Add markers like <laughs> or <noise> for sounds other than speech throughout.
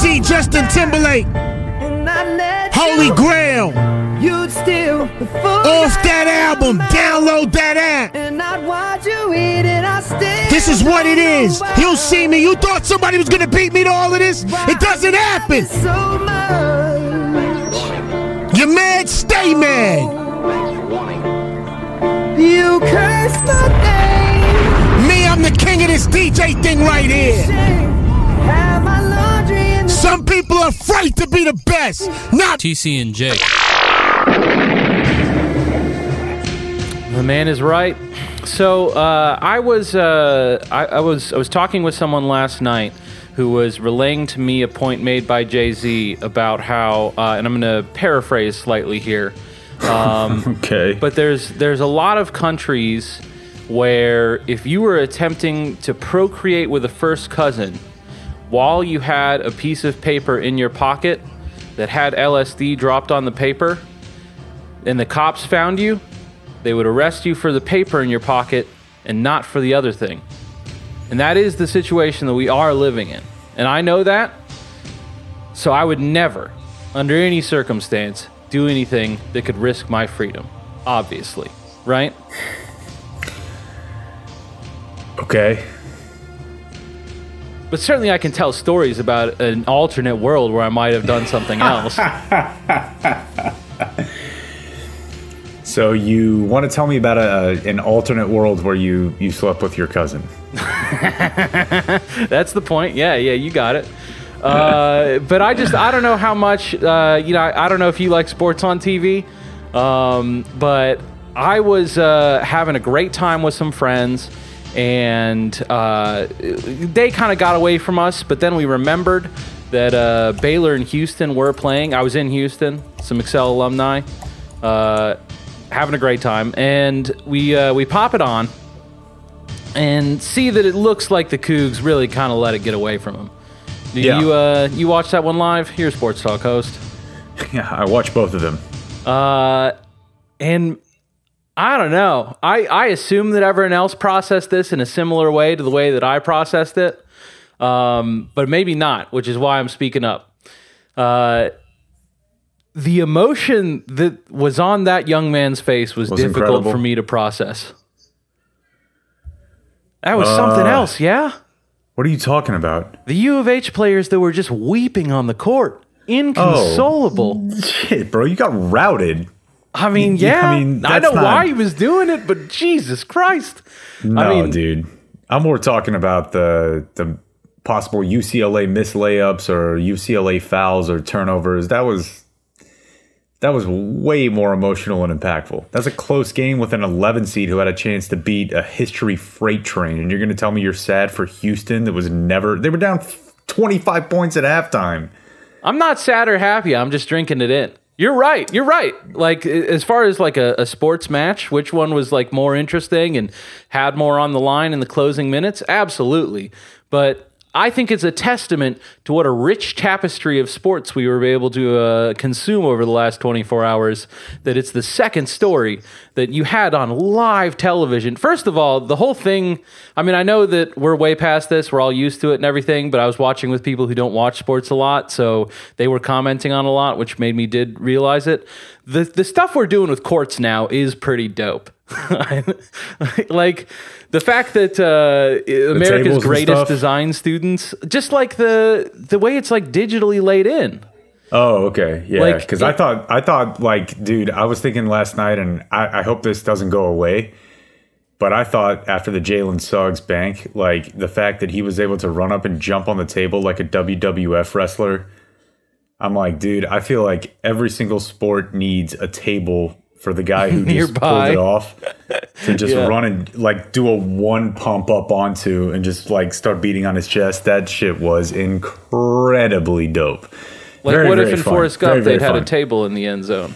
Z, Justin Timberlake, Holy Grail. You'd steal off that album. Download that app. And I'd watch you eat it. I still This is what it is. You'll see me. You thought somebody was gonna beat me to all of this? It doesn't happen. You're mad? Stay mad. You curse my name. Me, I'm the king of this DJ thing right here. Some people are afraid to be the best. Not TC and Jake. The man is right. So uh, I was uh, I, I was I was talking with someone last night who was relaying to me a point made by Jay Z about how, uh, and I'm going to paraphrase slightly here. Um, <laughs> okay. But there's there's a lot of countries where if you were attempting to procreate with a first cousin while you had a piece of paper in your pocket that had LSD dropped on the paper, and the cops found you, they would arrest you for the paper in your pocket and not for the other thing. And that is the situation that we are living in. And I know that. So I would never, under any circumstance, do anything that could risk my freedom. Obviously. Right? Okay. But certainly I can tell stories about an alternate world where I might have done something else. <laughs> So you want to tell me about a, an alternate world where you you slept with your cousin? <laughs> That's the point. Yeah, yeah, you got it. Uh, <laughs> but I just I don't know how much uh, you know. I, I, don't know if you like sports on TV, um, but I was uh, having a great time with some friends, and uh, they kind of got away from us. But then we remembered that uh, Baylor and Houston were playing. I was in Houston, some Excel alumni. Uh, having a great time, and we uh, we pop it on and see that it looks like the Cougs really kind of let it get away from them. Do Yeah. you uh, you watch that one live? You're sports talk host. <laughs> Yeah, I watched both of them. Uh, and I don't know. I, I assume that everyone else processed this in a similar way to the way that I processed it, um, but maybe not, which is why I'm speaking up. Uh, the emotion that was on that young man's face was, Was difficult incredible. for me to process. That was something Uh, else, yeah? What are you talking about? The U of H players that were just weeping on the court, inconsolable. Shit, bro, you got routed. I mean, Yeah, I I, mean, know that's not- know why he was doing it, but Jesus Christ! No, I mean, dude. I'm more talking about the the possible UCLA miss layups or UCLA fouls or turnovers. That was that was way more emotional and impactful. That's a close game with an 11 seed who had a chance to beat a history freight train. And you're going to tell me you're sad for Houston that was never they were down 25 points at halftime. I'm not sad or happy. I'm just drinking it in. You're right. You're right. Like as far as like a, a sports match, which one was like more interesting and had more on the line in the closing minutes? Absolutely. But I think it's a testament to what a rich tapestry of sports we were able to uh, consume over the last 24 hours. That it's the second story that you had on live television. First of all, the whole thing. I mean, I know that we're way past this. We're all used to it and everything. But I was watching with people who don't watch sports a lot, so they were commenting on a lot, which made me did realize it. The the stuff we're doing with courts now is pretty dope. <laughs> like the fact that uh, tables America's greatest design students, just like the the way it's like digitally laid in. Oh, okay, yeah. Like, Because I thought, I thought, like, dude, I was thinking last night, and I, I hope this doesn't go away. But I thought after the Jalen Suggs bank, like the fact that he was able to run up and jump on the table like a WWF wrestler, I'm like, dude, I feel like every single sport needs a table for the guy who <laughs> just pulled it off to just Yeah. run and like do a one pump up onto and just like start beating on his chest. That shit was incredibly dope. Like, Very, what if in fun. Forrest Gump very they'd had a table in the end zone?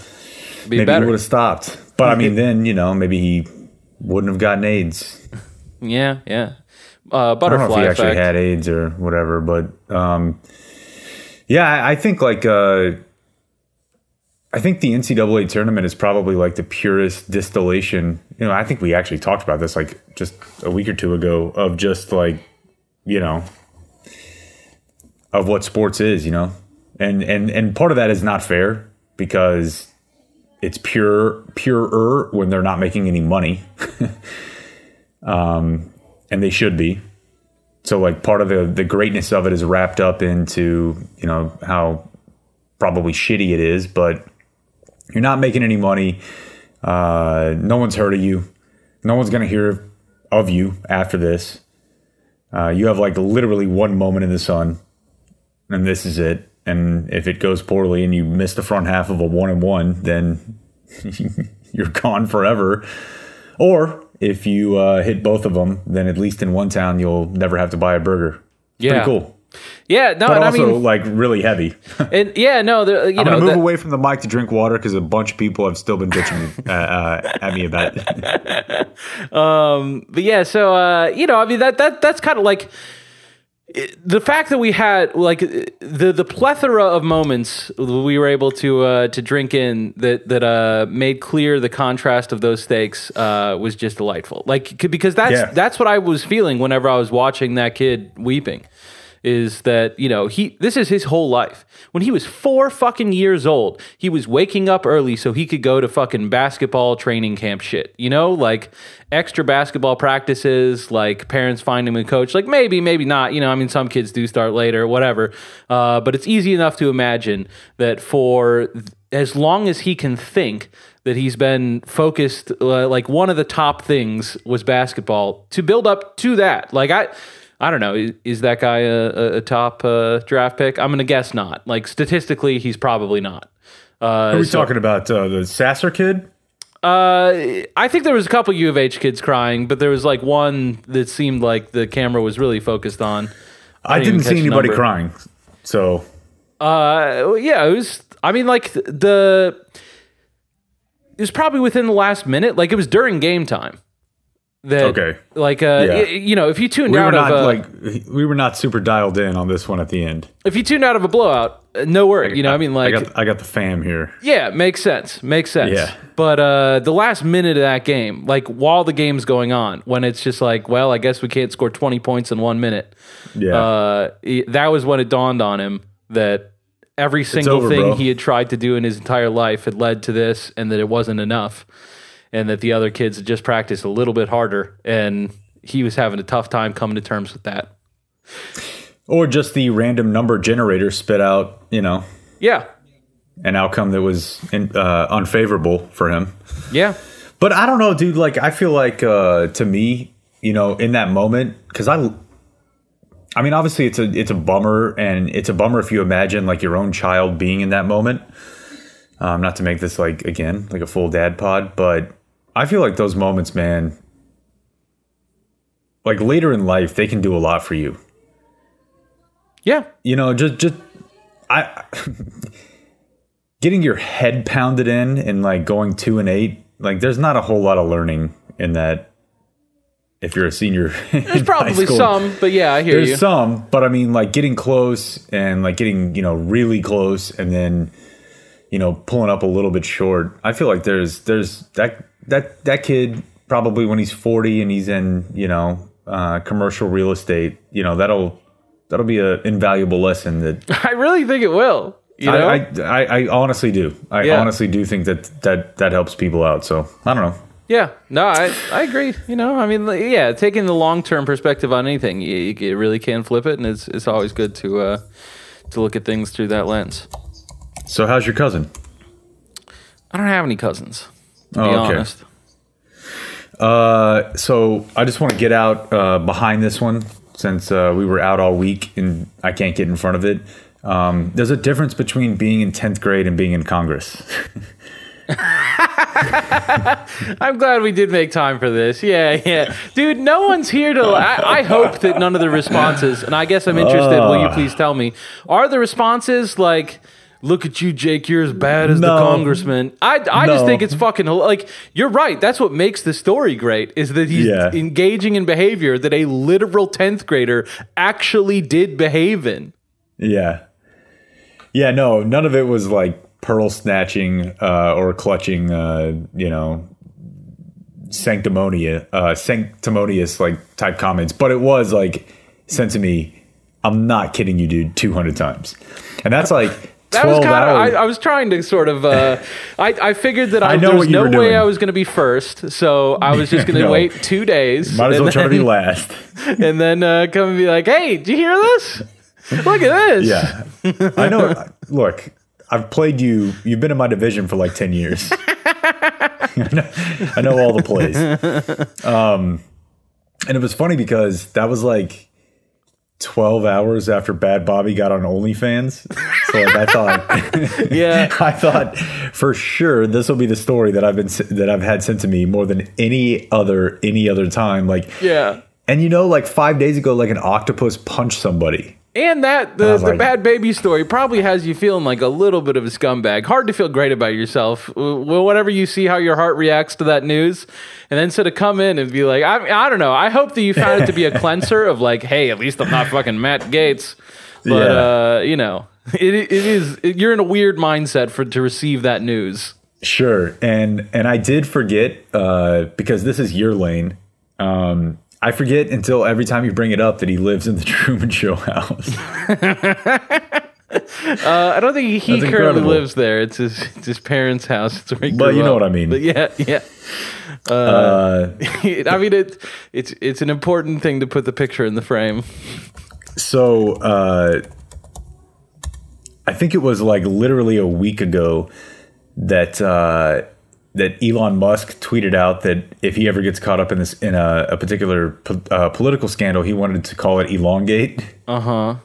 Be maybe better. he would have stopped. But I mean, <laughs> then you know, maybe he wouldn't have gotten AIDS. Yeah, yeah. Uh, I don't know if he actually effect. had AIDS or whatever, but um, yeah, I, I think like uh, I think the NCAA tournament is probably like the purest distillation. You know, I think we actually talked about this like just a week or two ago of just like you know of what sports is, you know, and and and part of that is not fair because it's pure purer when they're not making any money, <laughs> um, and they should be. So like part of the the greatness of it is wrapped up into you know how probably shitty it is, but you're not making any money. Uh, no one's heard of you. No one's gonna hear of you after this. Uh, you have like literally one moment in the sun, and this is it. And if it goes poorly and you miss the front half of a one and one, then <laughs> you're gone forever. Or if you uh, hit both of them, then at least in one town you'll never have to buy a burger. It's Yeah. pretty cool. Yeah, no, But and I also mean, like really heavy. <laughs> and yeah, no, the, you I'm know, gonna move that- away from the mic to drink water because a bunch of people have still been bitching uh, uh, at me about it. <laughs> but yeah, so uh, you know, I mean that that that's kind of like the fact that we had like the the plethora of moments we were able to uh, to drink in that that uh, made clear the contrast of those stakes uh, was just delightful. Like because that's Yeah. that's what I was feeling whenever I was watching that kid weeping. Is that you know he this is his whole life. When he was four fucking years old, he was waking up early so he could go to fucking basketball training camp shit. You know, like extra basketball practices, like parents find him a coach. Like maybe, maybe not. You know, I mean, some kids do start later, whatever. Uh, but it's easy enough to imagine that for th- as long as he can think, that he's been focused. Uh, like one of the top things was basketball to build up to that. Like I. I don't know. Is, is that guy a, a, top uh, draft pick? I'm gonna guess not. Like statistically, he's probably not. Uh, Are we so- talking about uh, the Sasser kid? uh, I think there was a couple U of H kids crying, but there was like one that seemed like the camera was really focused on. I didn't didn't see anybody number. crying. So Uh, yeah, it was. I mean, like the. It was probably within the last minute. Like it was during game time. That, Okay. Like uh, Yeah. y- you know, if you tuned we were out not of a, like we were not super dialed in on this one at the end. if you tuned out of a blowout, uh, no worry. You know, I mean, like I got I got the fam here. Yeah, makes sense. Makes sense. Yeah. But uh, the last minute of that game, like while the game's going on, when it's just like, well, I guess we can't score 20 points in one minute. Yeah. Uh, that was when it dawned on him that every single over, thing bro. he had tried to do in his entire life had led to this and that it wasn't enough. And that the other kids had just practiced a little bit harder. And he was having a tough time coming to terms with that. or just the random number generator spit out, you know, Yeah. an outcome that was in, uh, unfavorable for him. Yeah. But I don't know, dude. Like I feel like uh, to me, you know, in that moment, because I, I mean, obviously it's a it's a bummer, and it's a bummer if you imagine like your own child being in that moment. Um, not to make this like again like a full dad pod, but I feel like those moments, man. Like later in life, they can do a lot for you. Yeah. You know, just just I <laughs> getting your head pounded in and like going two and eight. Like, there's not a whole lot of learning in that. If you're a senior, <laughs> There's probably some, but yeah, I hear There's you. some, but I mean, like getting close and like getting you know really close, and then you know pulling up a little bit short. I feel like there's there's that that that kid probably when he's 40 and he's in you know uh, commercial real estate. You know that'll that'll be an invaluable lesson that <laughs> I really think it will. You know? I, I, I I honestly do. I Yeah. honestly do think that that that helps people out. So I don't know. Yeah, no, I, I agree. You know, I mean, yeah, taking the long term perspective on anything, you, you really can flip it, and it's it's always good to uh, to look at things through that lens. So how's your cousin? I don't have any cousins, to be Oh, okay. honest. Uh, so I just want to get out uh, behind this one since uh, we were out all week and I can't get in front of it. Um, there's a difference between being in 10th grade and being in Congress. <laughs> I'm glad we did make time for this. Yeah, yeah, dude. No one's here to. I, I hope that none of the responses, and I guess I'm interested. will you please tell me? Are the responses like? Look at you, Jake. You're as bad as the congressman. I, I just think it's fucking like you're right. That's what makes the story great. Is that he's Yeah. engaging in behavior that a literal tenth grader actually did behave in. yeah. Yeah, no, none of it was like pearl snatching uh, or clutching, uh, you know, sanctimonious, uh, sanctimonious like type comments, but it was like sent to me I'm not kidding you, dude. 200 times, and that's like That was kind of. I, I was trying to sort of. Uh, I I figured that <laughs> I, I know there was no way doing. I was going to be first, so I was just <laughs> going to No. wait two days. Might as well and try to be then- last. <laughs> and then uh, come and be like, "Hey, did you hear this? Look at this." Yeah, I know. Look, I've played you. You've been in my division for like 10 years. I, know, I know all the plays. Um, and it was funny because that was like 12 hours after Bhad Bhabie got on OnlyFans. I thought, <laughs> yeah. <laughs> I thought for sure this will be the story that I've been that I've had sent to me more than any other any other time. Like, Yeah. and you know, like five days ago, like an octopus punched somebody. And that the, was the like- Bhad Bhabie story probably has you feeling like a little bit of a scumbag. Hard to feel great about yourself. Well, whatever you see how your heart reacts to that news, and then sort of come in and be like, I, I don't know. I hope that you found it to be a <laughs> cleanser of like, hey, at least I'm not fucking Matt Gaetz. But Yeah. uh, you know, <laughs> it it is you're in a weird mindset for to receive that news. Sure, and and I did forget uh, because this is your lane. Um, I forget until every time you bring it up that he lives in the <laughs> Truman Show house. <laughs> Uh, I don't think he, currently incredible. lives there. It's his it's his parents' house. It's where he But you know up. what I mean. But yeah, yeah. Uh, I mean, it, it's it's an important thing to put the picture in the frame. so uh, I think it was like literally a week ago that uh, that Elon Musk tweeted out that if he ever gets caught up in this in a, a particular po- uh, political scandal, he wanted to call it Elongate. Uh huh.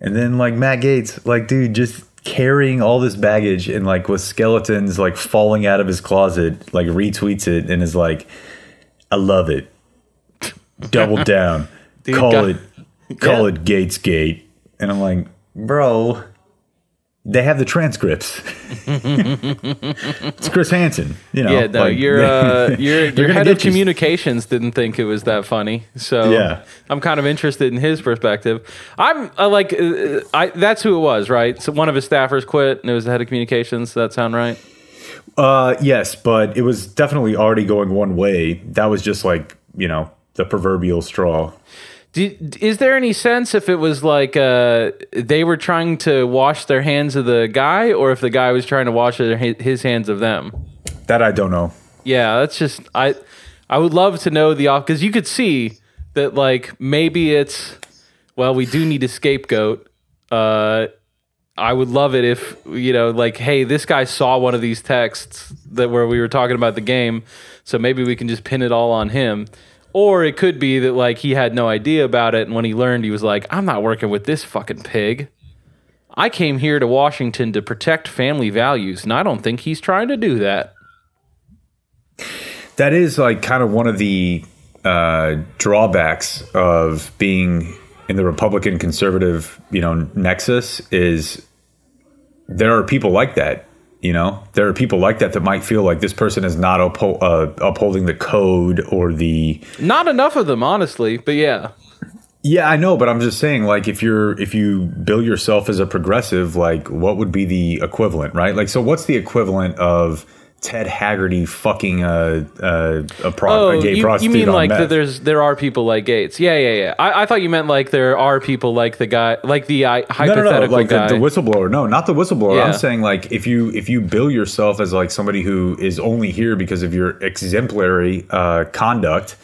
And then like Matt Gaetz, like dude, just carrying all this baggage and like with skeletons like falling out of his closet, like retweets it and is like, I love it. Double down. <laughs> Dude, call got- it call Yeah. it Gaetz Gate. And I'm like, bro, they have the transcripts. it's Chris Hansen, you know. Yeah, no, like, your uh, <laughs> your your head of you. communications didn't think it was that funny. So Yeah. I'm kind of interested in his perspective. I'm uh, like, uh, I that's who it was, right? So one of his staffers quit, and it was the head of communications. Does that sound right? Uh, yes, but it was definitely already going one way. That was just like, you know, the proverbial straw. Do, is there any sense if it was like uh, they were trying to wash their hands of the guy, or if the guy was trying to wash their, his hands of them? That I don't know. Yeah, that's just I. I would love to know the off because you could see that like maybe it's well we do need a scapegoat. Uh, I would love it if you know like hey this guy saw one of these texts that where we were talking about the game, so maybe we can just pin it all on him. Or it could be that like he had no idea about it, and when he learned, he was like, "I'm not working with this fucking pig." I came here to Washington to protect family values, and I don't think he's trying to do that. That is like kind of one of the uh, drawbacks of being in the Republican conservative, you know, nexus is there are people like that. You know, there are people like that that might feel like this person is not upho- uh, upholding the code or the Not enough of them, honestly, but yeah. Yeah, I know, but I'm just saying, like, if you're if you bill yourself as a progressive, like, what would be the equivalent, right? Like, so what's the equivalent of Ted Haggard fucking a a, a, pro, Oh, a gay you, you prostitute mean on like that? There's there are people like Gaetz. Yeah, yeah, yeah. I, I thought you meant like there are people like the guy, like the uh, no, no, hypothetical no, like the, guy. the whistleblower. No, not the whistleblower. Yeah. I'm saying like if you if you bill yourself as like somebody who is only here because of your exemplary uh, conduct,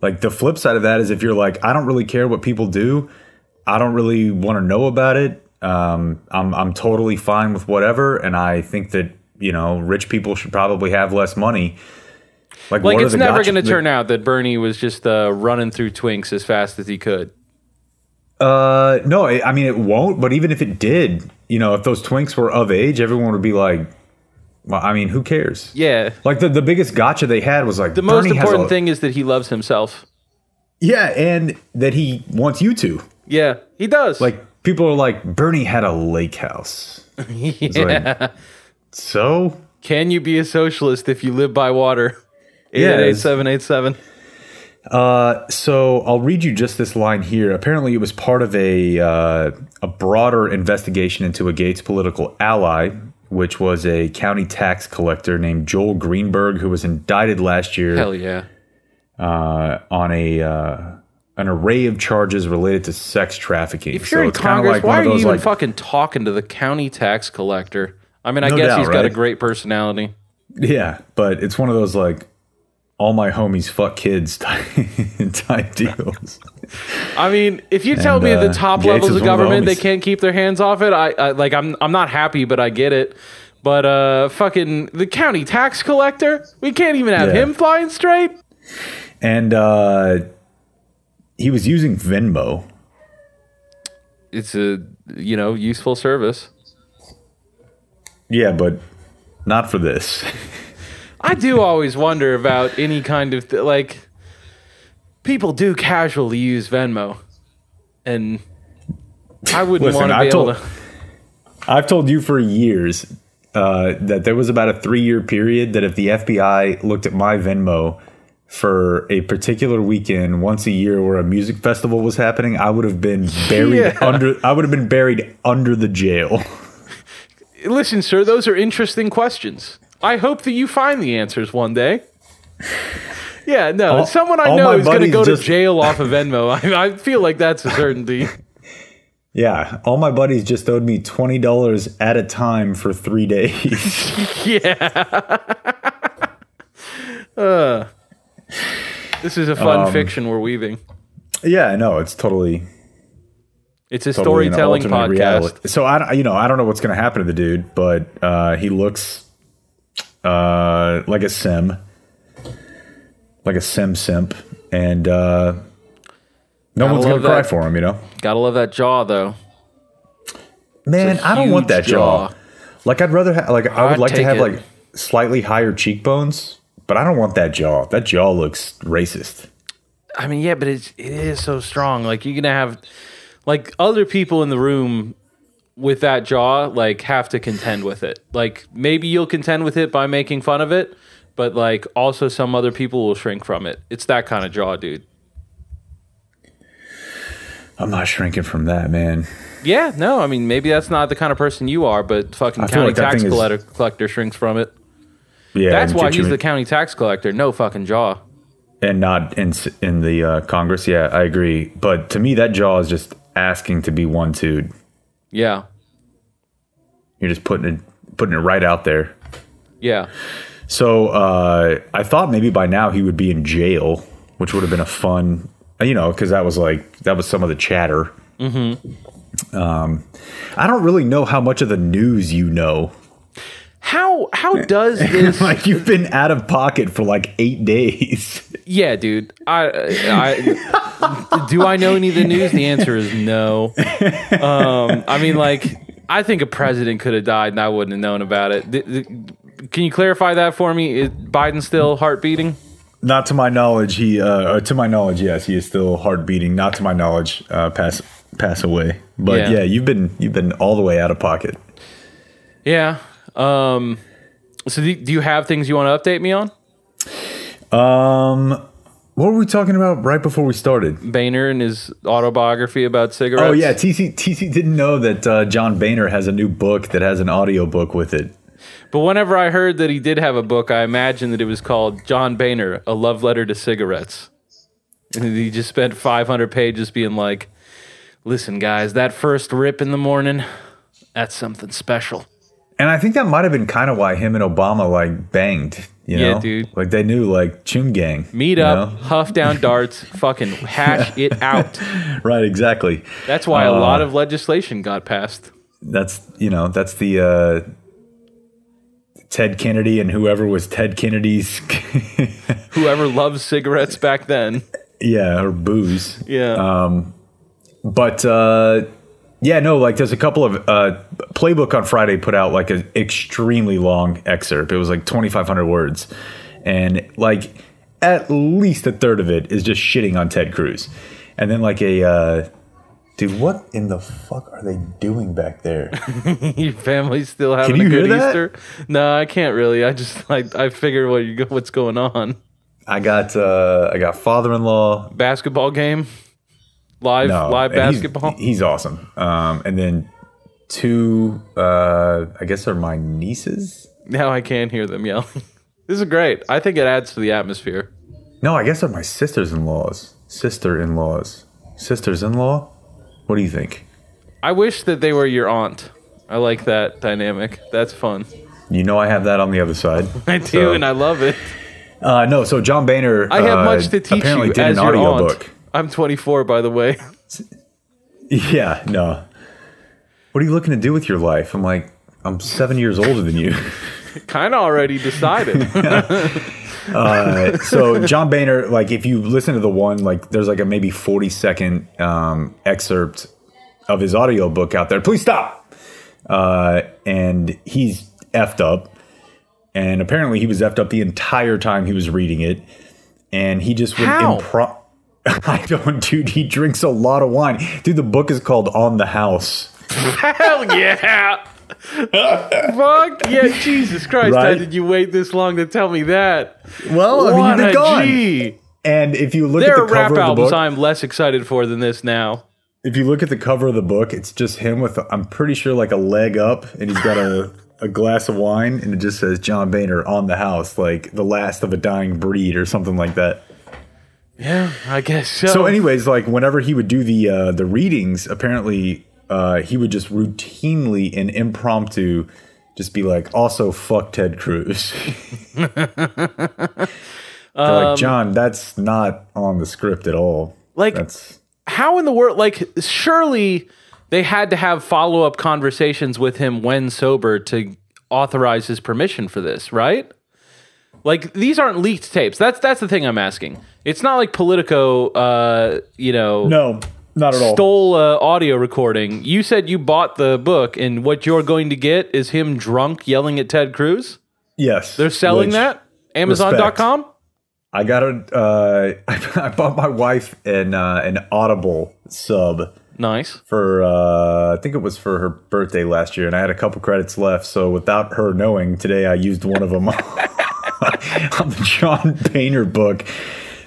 like the flip side of that is if you're like I don't really care what people do, I don't really want to know about it. Um, I'm I'm totally fine with whatever, and I think that you know rich people should probably have less money. like are it's never gotcha- going to turn out that Bernie was just uh, running through Twinks as fast as he could. Uh, no, I I mean it won't. But even if it did, you know, if those twinks were of age, everyone would be like, well, I mean, who cares? Yeah. Like the, the biggest gotcha they had was like The most Bernie important a- thing is that he loves himself. Yeah, and that he wants you to. Yeah, he does. Like people are like Bernie had a lake house. <laughs> Yeah. like, so Can you be a socialist if you live by water? Yeah, eight seven eight seven. uh so I'll read you just this line here. Apparently it was part of a uh, a broader investigation into a Gaetz political ally, which was a county tax collector named Joel Greenberg who was indicted last year. Hell yeah. uh, on a uh, an array of charges related to sex trafficking. If you're so in Congress, like why are you even like, fucking talking to the county tax collector? I mean, I No guess doubt, he's got a great personality. Yeah, but it's one of those like all my homies fuck kids <laughs> type, type deals. I mean, if you tell And, me at the uh, top Gaetz levels of one of the government they can't keep their hands off it, I, I like I'm I'm not happy, but I get it. But uh, fucking the county tax collector, we can't even have Yeah. him flying straight. And uh, he was using Venmo. It's a you know useful service. Yeah, but not for this. <laughs> I do always wonder about any kind of th- like people do casually use Venmo, and I wouldn't want to be I able told- to. <laughs> I've told you for years uh, that there was about a three year period that if the FBI looked at my Venmo for a particular weekend once a year where a music festival was happening, I would have been buried <laughs> Yeah. under. I would have been buried under the jail. Listen, sir, those are interesting questions. I hope that you find the answers one day. <laughs> Yeah, no, All- someone I know is going to go just- to jail off of <laughs> Venmo. I, I feel like that's a certainty. <laughs> Yeah, all my buddies just owed me twenty dollars at a time for three days. yeah. uh, this is a fun Um, fiction we're weaving. yeah, I know it's totally It's a totally storytelling podcast. reality. So I, don't- you know, I don't know what's going to happen to the dude, but uh, he looks uh, like a sim, like a sim simp, and uh, no Gotta one's going to cry for him. You know, Gotta love that jaw, though. man, I don't want that jaw. jaw. Like I'd rather have like I would I'd like to have it. like slightly higher cheekbones, but I don't want that jaw. That jaw looks racist. I mean, yeah, but it's it is so strong. Like you're gonna have like other people in the room with that jaw like have to contend with it. Like maybe you'll contend with it by making fun of it, but like also some other people will shrink from it. It's that kind of jaw, dude. I'm not shrinking from that, man. Yeah, no, I mean maybe that's not the kind of person you are, but fucking county like tax thing is- collector, collector shrinks from it. Yeah, That's why he's you- the county tax collector. No fucking jaw. and not in in the uh, Congress. Yeah, I agree. But to me, that jaw is just asking to be one two'd. Yeah, You're just putting it putting it right out there. yeah. So uh, I thought maybe by now he would be in jail, which would have been a fun, you know, because that was like that was some of the chatter. Mm-hmm. Um, I don't really know how much of the news you know. How how does <laughs> this? like you've been out of pocket for like eight days. <laughs> Yeah, dude. I, I do I know any of the news? The answer is no. Um, I mean, like, I think a president could have died and I wouldn't have known about it. Th- th- can you clarify that for me? Is Biden still heart beating? Not to my knowledge, he. Uh, uh, to my knowledge, yes, he is still heart beating. Not to my knowledge, uh, pass pass away. But Yeah. yeah. you've been you've been all the way out of pocket. Yeah. Um, so do, do you have things you want to update me on? Um, what were we talking about right before we started? Boehner and his autobiography about cigarettes. Oh yeah, TC TC didn't know that uh, John Boehner has a new book that has an audio book with it. But whenever I heard that he did have a book, I imagined that it was called John Boehner, A Love Letter to Cigarettes. And he just spent 500 pages being like, listen, guys, that first rip in the morning, that's something special. And I think that might have been kind of why him and Obama like banged. You Yeah, know? dude. Like they knew like Chum Gang. Meet up, know? huff down darts, <laughs> fucking hash it out. <laughs> Right, exactly. That's why a Uh, lot of legislation got passed. That's you know that's the uh, Ted Kennedy and whoever was Ted Kennedy's. <laughs> Whoever loved cigarettes back then. yeah, or booze. Yeah. Um, But uh, yeah, no, like there's a couple of uh, Playbook on Friday put out like an extremely long excerpt. It was like 2,500 words, and like at least a third of it is just shitting on Ted Cruz, and then like a. Uh, Dude, what in the fuck are they doing back there? <laughs> Your family's still having a good? Easter? No, I can't really. I just like <laughs> I figured what you what's going on. I got uh I got father-in-law. Basketball game, live No, live and he's- basketball. He's, awesome. Um, and then two, uh, I guess are my nieces. now I can hear them yelling. <laughs> This is great. I think it adds to the atmosphere. No, I guess they're my sisters-in-laws. sister-in-laws, sisters-in-law. What do you think? I wish that they were your aunt. I like that dynamic. That's fun. You know, I have that on the other side. <laughs> I do, So- and I love it. Uh, no, so John Boehner. I have uh, much to teach apparently you did as an your aunt. audiobook. I'm 24, by the way. <laughs> Yeah, no. What are you looking to do with your life? I'm like, I'm seven years older than you. <laughs> kind of already decided. <laughs> Uh, so John Boehner, like, if you listen to the one, like, there's like a maybe 40 second um, excerpt of his audio book out there. Please stop. Uh, and he's effed up. And apparently he was effed up the entire time he was reading it. And he just would How? <laughs> I don't, dude. He drinks a lot of wine. Dude, the book is called On the House. Hell yeah. <laughs> Fuck yeah, Jesus Christ! How did you wait this long to tell me that? Well, I mean, you've been a gone. G. And if you look There at are the rap cover of the albums book, I'm less excited for than this now. if you look at the cover of the book, it's just him with, I'm pretty sure, like a leg up, and he's got a, <laughs> a glass of wine, and it just says John Boehner on the house, like the last of a dying breed or something like that. Yeah, I guess so. So, anyways, like whenever he would do the uh, the readings, apparently uh, he would just routinely and impromptu just be like, also fuck Ted Cruz. <laughs> Like, John, that's not on the script at all. Like- that's how in the world like surely they had to have follow-up conversations with him when sober to authorize his permission for this right like these aren't leaked tapes that's that's the thing i'm asking it's not like politico uh you know no, not at all. stole uh, audio recording you said you bought the book and what you're going to get is him drunk yelling at ted cruz yes, they're selling which- that amazon.com I got a. Uh, <laughs> I bought my wife an uh, an Audible sub nice for. Uh, I think it was for her birthday last year, and I had a couple credits left. So without her knowing, today I used one of them <laughs> <laughs> on the John Boehner book.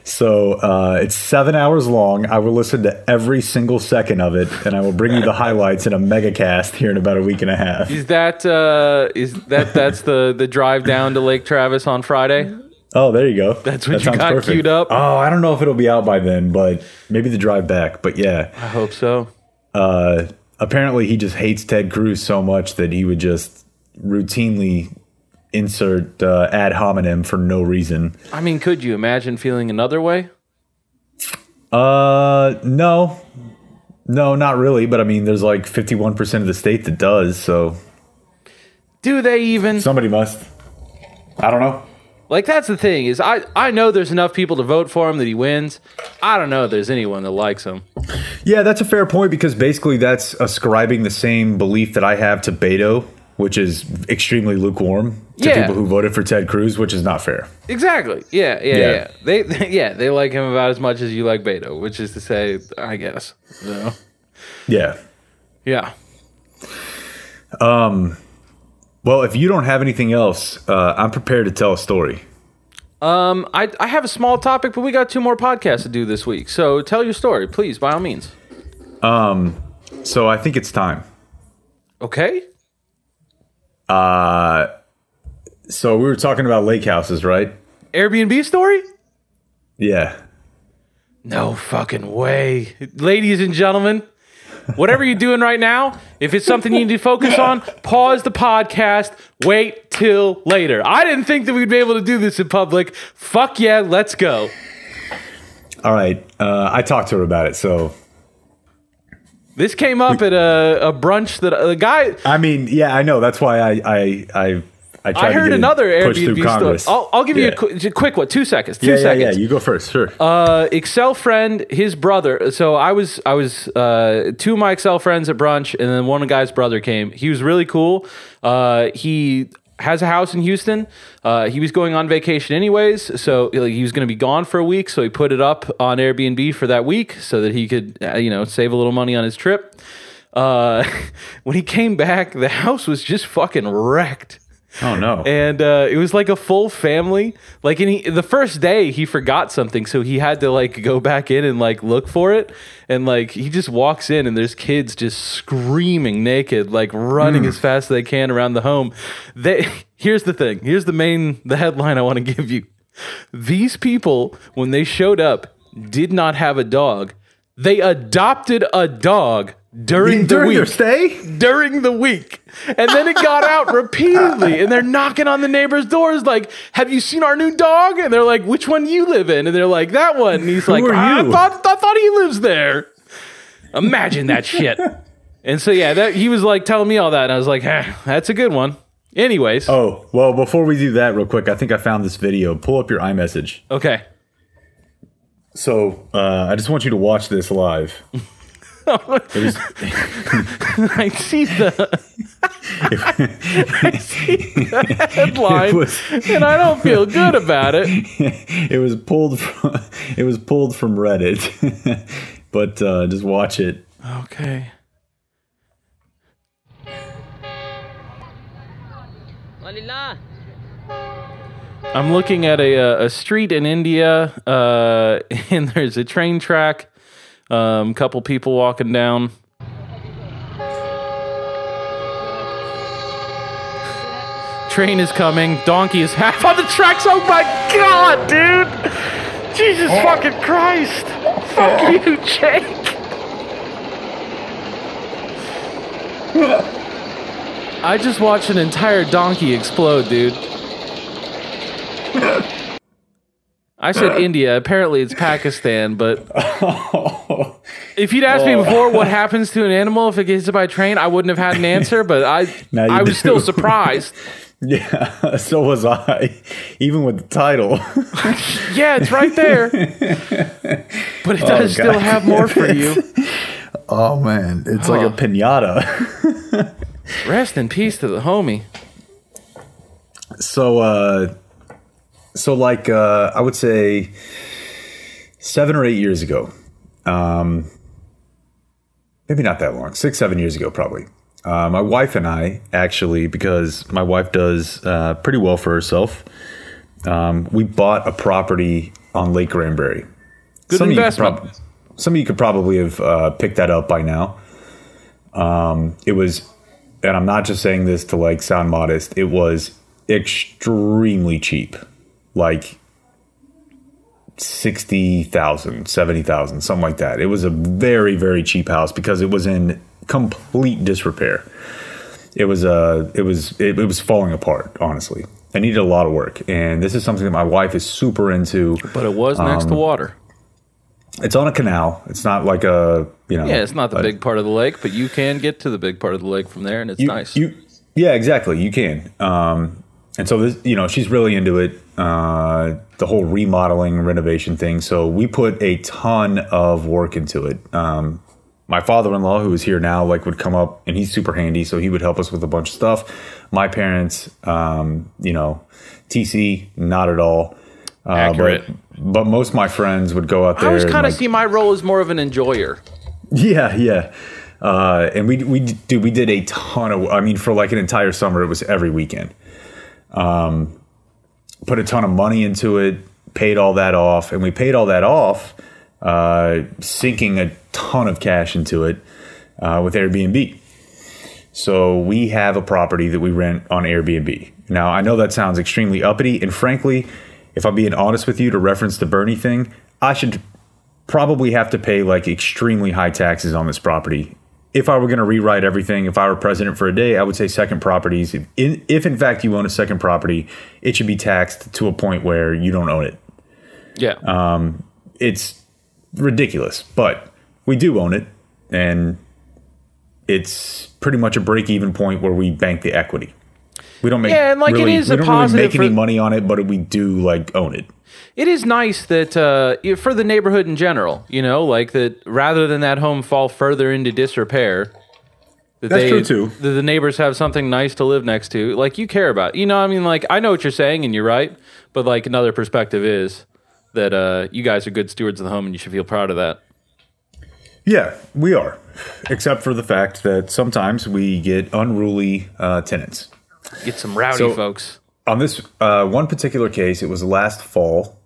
So uh, it's seven hours long. I will listen to every single second of it, and I will bring you the highlights in a mega cast here in about a week and a half. is that uh is that that's the the drive down to lake travis on friday Oh, there you go. That's what That you got queued up? Oh, I don't know if it'll be out by then, but maybe the drive back. But yeah, i hope so uh, apparently he just hates Ted Cruz so much that he would just routinely insert uh, ad hominem for no reason. I mean, could you imagine feeling another way? Uh, no, no, not really. But I mean, there's like 51% of the state that does. So Do they even? somebody must. I don't know. Like that's the thing is I I know there's enough people to vote for him that he wins. I don't know if there's anyone that likes him. Yeah, that's a fair point because basically that's ascribing the same belief that I have to Beto, which is extremely lukewarm to Yeah. people who voted for Ted Cruz, which is not fair. Exactly. Yeah, yeah, Yeah. yeah. They, <laughs> yeah, they like him about as much as you like Beto, which is to say, I guess. You know? Yeah. Yeah. Well, if you don't have anything else, uh, I'm prepared to tell a story. Um, I I have a small topic, but we got two more podcasts to do this week. So tell your story, please, by all means. Um. So I think it's time. Okay. Uh, so we were talking about lake houses, right? Airbnb story? Yeah. No fucking way. Ladies and gentlemen, whatever you're doing right now, if it's something you need to focus on, pause the podcast, wait till later. I didn't think that we'd be able to do this in public. Fuck yeah, let's go. All right. Uh, I talked to her about it. So, This came up at a, a brunch that a guy. I mean, yeah, I know. That's why I, I, I, I I heard another Airbnb story. I'll, I'll give you a, qu- a quick one, two seconds, two yeah, yeah, seconds. yeah. You go first. Sure. uh, Excel friend, his brother. So I was, I was, uh, two of my Excel friends at brunch, and then one guy's brother came. He was really cool. Uh, he has a house in Houston. Uh, he was going on vacation anyways, so like, he was going to be gone for a week. So he put it up on Airbnb for that week so that he could, uh, you know, save a little money on his trip. Uh, <laughs> when he came back, the house was just fucking wrecked oh no. and uh, it was like a full family. Like, and he, the first day he forgot something, so he had to like go back in and like look for it. And like he just walks in, and there's kids just screaming naked, like running as fast as they can around the home. They <laughs> here's the thing. Here's the main the headline I want to give you. These people, when they showed up, did not have a dog. They adopted a dog during the During week their stay? during the week. And then it got out <laughs> repeatedly. And they're knocking on the neighbors' doors, like, Have you seen our new dog? And they're like, Which one do you live in? And they're like, That one. And he's like, are I you?" thought, I thought he lives there. Imagine that shit. And so, yeah, that, he was like telling me all that. And I was like, eh, That's a good one. Anyways, Oh, well, before we do that, real quick, I think I found this video. Pull up your iMessage. okay. So uh, I just want you to watch this live. <laughs> I see the, I see the headline, was- and I don't feel good about it. <laughs> it was pulled from it was pulled from Reddit, <laughs> but uh, just watch it. Okay. Walillah. I'm looking at a uh, a street in India, uh, <laughs> and there's a train track. Um, couple people walking down. Train is coming. Donkey is half on the tracks. Oh my god, dude! Jesus fucking Christ! Fuck you, Jake. <laughs> I just watched an entire donkey explode, dude. I said India. Apparently, it's Pakistan. But <laughs> if you'd asked me before what happens to an animal if it gets hit by a train, I wouldn't have had an <laughs> answer. But I, I was do. still surprised. <laughs> Yeah, so was I. Even with the title. Yeah, it's right there. But it does still have more for you. oh man, it's like Oh. a pinata. Rest in peace to the homie. So, uh, so like uh, I would say seven or eight years ago, um, maybe not that long, six, seven years ago, probably. Uh, my wife and I actually, because my wife does uh, pretty well for herself, um, we bought a property on Lake Granbury. Good Some of investment. prob- some of you could probably have uh, picked that up by now. Um, it was, and I'm not just saying this to like sound modest. It was extremely cheap, like 60,000, 70,000, something like that. It was a very, very cheap house because it was in complete disrepair. It was, uh, it was, it, it was falling apart, honestly. I needed a lot of work. And this is something that my wife is super into. But it was next Um, to water. It's on a canal. It's not like a, you know. Yeah, it's not the a- big part of the lake, but you can get to the big part of the lake from there, and it's you, nice. You, yeah, exactly. You can. Um, and so this, you know, she's really into it. Uh, the whole remodeling, renovation thing. So we put a ton of work into it. Um, my father-in-law, who is here now, like would come up, and he's super handy, so he would help us with a bunch of stuff. My parents, um, you know, TC, not at all. Uh, Accurate. But, but most of my friends would go out there. I always kind of like- see my role as more of an enjoyer. yeah, yeah. Uh, and we we do we did a ton of. I mean, for like an entire summer, it was every weekend. Um, put a ton of money into it, paid all that off, and we paid all that off, uh, sinking a ton of cash into it uh, with Airbnb. So we have a property that we rent on Airbnb. Now I know that sounds extremely uppity, and frankly, if I'm being honest with you, to reference the Bernie thing, I should probably have to pay like extremely high taxes on this property. If I were going to rewrite everything, if I were president for a day, I would say second properties. If in, if in fact you own a second property, it should be taxed to a point where you don't own it. Yeah. Um, it's ridiculous, but we do own it, and it's pretty much a break even point where we bank the equity. We don't make Yeah, and, like, it really, is we a don't really make any for- money on it, but we do like own it. it is nice that uh, for the neighborhood in general, you know, like that rather than that home fall further into disrepair, that That's they, true, too. That the neighbors have something nice to live next to. Like you care about, you know. I mean, like I know what you're saying, and you're right. But like another perspective is that uh, you guys are good stewards of the home, and you should feel proud of that. Yeah, we are, except for the fact that sometimes we get unruly uh, tenants. Get some rowdy So- folks. On this uh, one particular case, it was last fall,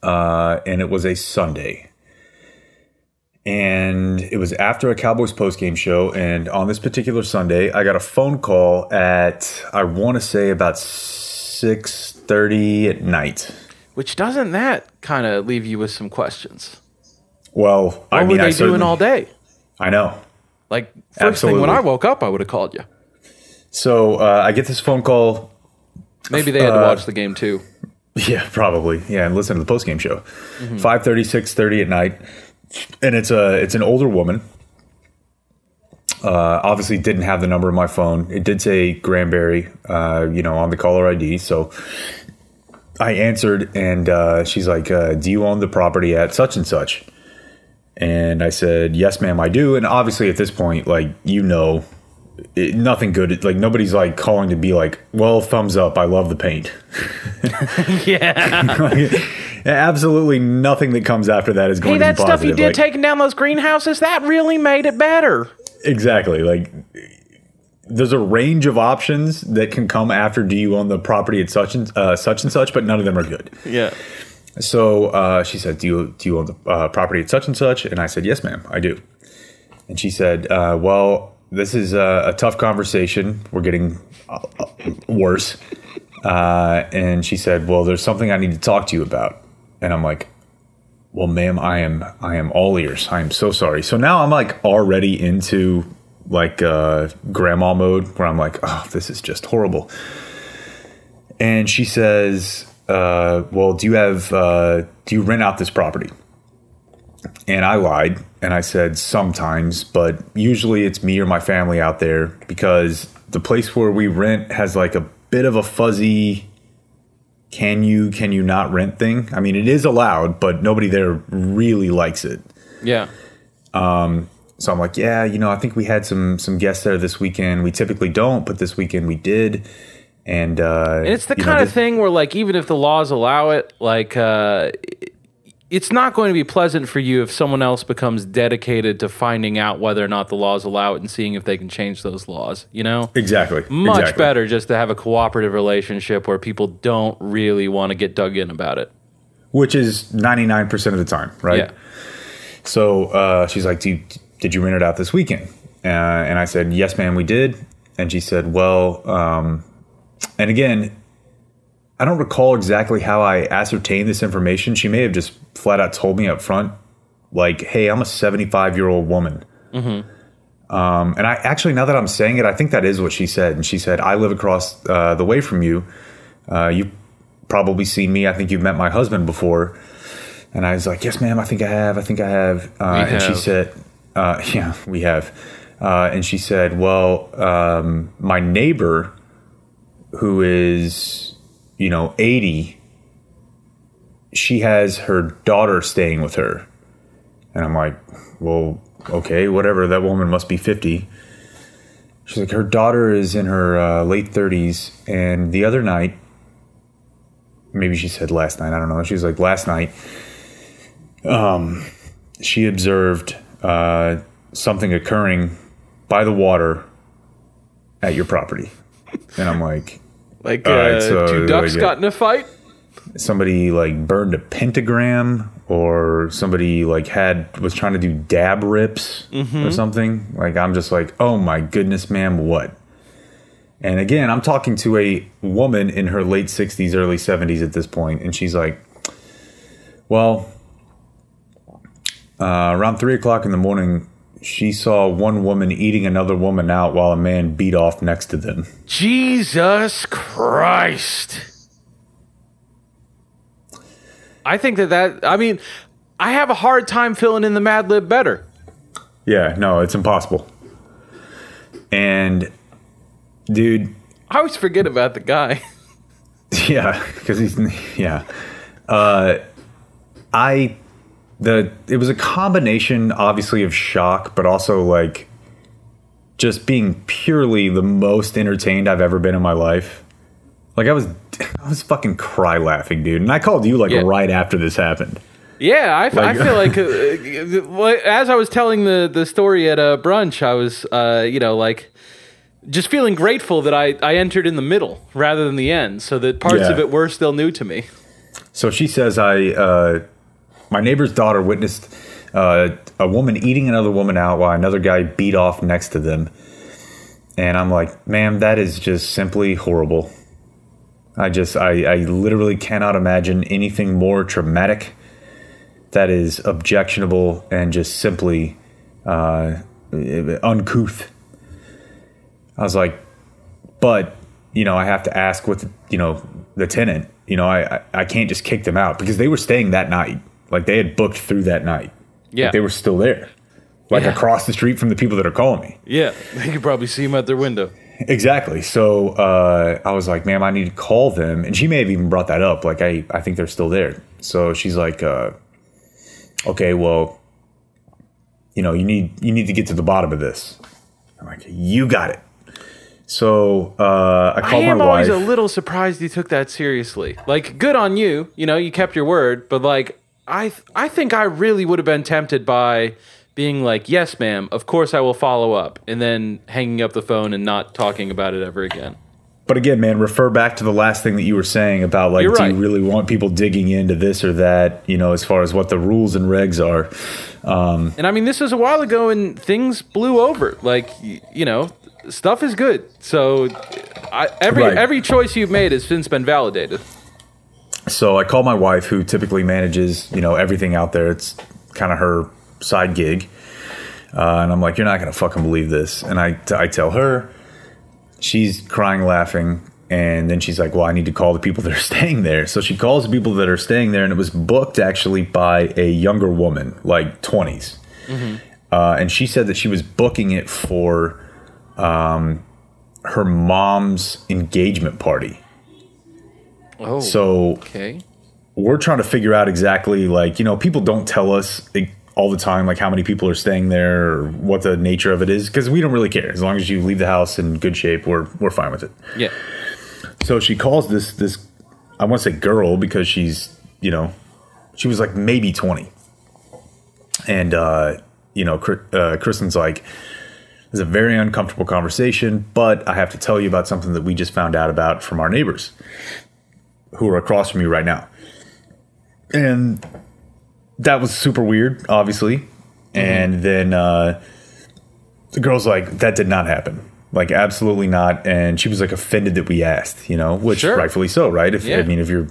uh, and it was a Sunday. And it was after a Cowboys postgame show. And on this particular Sunday, I got a phone call at I want to say about six thirty at night. Which doesn't that kind of leave you with some questions? Well, What I mean, were they I doing all day? I know. Like first thing when I woke up, I would have called you. So uh, I get this phone call. Maybe they had to Uh, watch the game too. <laughs> Yeah, probably. Yeah, and listen to the post game show. Mm-hmm. 5:30, 6:30 at night, and it's a it's an older woman. Uh, obviously, didn't have the number of my phone. It did say Granbury, uh, you know, on the caller ID. So I answered, and uh, she's like, uh, "Do you own the property at such and such?" And I said, "Yes, ma'am, I do." And obviously, at this point, like you know, it, nothing good. Like nobody's like calling to be like, "Well, thumbs up. I love the paint." <laughs> yeah. Absolutely nothing that comes after that is going hey, to be that stuff you did Like, taking down those greenhouses, that really made it better. exactly. Like there's a range of options that can come after do you own the property at such and uh, such and such, but none of them are good. Yeah. So uh, she said, "Do you do you own the uh, property at such and such?" And I said, "Yes, ma'am, I do." And she said, uh, "Well, this is a, a tough conversation. We're getting uh, uh, worse." Uh, and she said, "Well, there's something I need to talk to you about." And I'm like, "Well, ma'am, I am I am all ears. I am so sorry." So now I'm like already into like uh, grandma mode where I'm like, "Oh, this is just horrible." And she says, uh, "Well, do you have uh, do you rent out this property?" And I lied and I said sometimes, but usually it's me or my family out there because the place where we rent has like a bit of a fuzzy can you can you not rent thing. I mean, it is allowed, but nobody there really likes it. Yeah. So I'm like, yeah, you know, I think we had some some guests there this weekend. We typically don't, but this weekend we did. And uh And it's the you know, kind of this- thing where, like, even if the laws allow it, like, uh, it's not going to be pleasant for you if someone else becomes dedicated to finding out whether or not the laws allow it and seeing if they can change those laws. You know, Exactly. much exactly. better just to have a cooperative relationship where people don't really want to get dug in about it. Which is 99% of the time, right? Yeah. So uh, she's like, you, Did you rent it out this weekend? Uh, and I said, Yes, ma'am, we did. And she said, Well, um, and again, I don't recall exactly how I ascertained this information. She may have just flat out told me up front, like, Hey, I'm a 75 year old woman. Um, and I actually, now that I'm saying it, I think that is what she said. And she said, I live across uh, the way from you. Uh, you've probably seen me. I think you've met my husband before. And I was like, yes, ma'am, I think I have. I think I have. Uh, and she said, uh, <laughs> yeah, we have. Uh, and she said, well, um, my neighbor who is, you know, 80, she has her daughter staying with her. And I'm like, well, okay, whatever. That woman must be 50. She's like, her daughter is in her uh, late 30s. And the other night, maybe she said last night, I don't know. She was like, last night, um, she observed uh, something occurring by the water at your property. And I'm like, Like, All right, uh, so, two ducks like, got in a fight. somebody like burned a pentagram or somebody like had was trying to do dab rips or something. Like i'm just like oh my goodness ma'am what? And again i'm talking to a woman in her late 60s early 70s at this point and she's like well uh, around three o'clock in the morning she saw one woman eating another woman out while a man beat off next to them Jesus Christ. I think that that, I mean, I have a hard time filling in the Mad Lib better. yeah no it's impossible and dude I always forget about the guy. <laughs> Yeah, because he's yeah. Uh, I the it was a combination, obviously, of shock, but also like just being purely the most entertained I've ever been in my life. Like I was, I was fucking cry laughing, dude. And I called you like Yeah. right after this happened. Yeah, I, f- I Like- feel like <laughs> uh, uh, as I was telling the, the story at a brunch, I was, uh, you know, like just feeling grateful that I, I entered in the middle rather than the end, so that parts Yeah. of it were still new to me. So she says, I, uh, my neighbor's daughter witnessed uh, a woman eating another woman out while another guy beat off next to them. And I'm like, ma'am, that is just simply horrible. I just, I, I literally cannot imagine anything more traumatic that is objectionable and just simply uh, uncouth. I was like, but you know, I have to ask with, you know the tenant. You know, I, I I can't just kick them out because they were staying that night. Like they had booked through that night. Yeah. Like, they were still there, like Yeah. across the street from the people that are calling me. Yeah, <laughs> they could probably see them at their window. Exactly. So uh, I was like, ma'am, I need to call them. And she may have even brought that up. Like, I, I think they're still there. So she's like, uh, okay, well, you know, you need you need to get to the bottom of this. I'm like, you got it. So uh, I called I called am my always a little surprised you took that seriously. Like, good on you. You know, you kept your word. But like, I th- I think I really would have been tempted by being like, "Yes, ma'am. Of course, I will follow up," and then hanging up the phone and not talking about it ever again. but again, man, refer back to the last thing that you were saying about like, You're do you really want people digging into this or that? You know, as far as what the rules and regs are. Um, and I mean, this was a while ago, and things blew over. Like, you know, stuff is good. So, I, every Right. every choice you've made has since been validated. So I call my wife, who typically manages, you know, everything out there. It's kind of her side gig, uh, and I'm like, "You're not gonna fucking believe this." And I, I tell her, she's crying, laughing, and then she's like, "Well, I need to call the people that are <laughs> staying there." So she calls the people that are staying there, and it was booked actually by a younger woman, like 20s, uh, and she said that she was booking it for um, her mom's engagement party. Oh, So okay. we're trying to figure out exactly like you know people don't tell us all the time like how many people are staying there or what the nature of it is because we don't really care as long as you leave the house in good shape we're we're fine with it Yeah. so she calls this this i want to say girl because she's you know she was like maybe 20 and uh you know uh, kristen's like it's a very uncomfortable conversation but i have to tell you about something that we just found out about from our neighbors who are across from you right now. And that was super weird obviously. And then uh the girl's like that did not happen. Like absolutely not. And she was like offended that we asked you know which Sure. rightfully so right? If Yeah. i mean if you're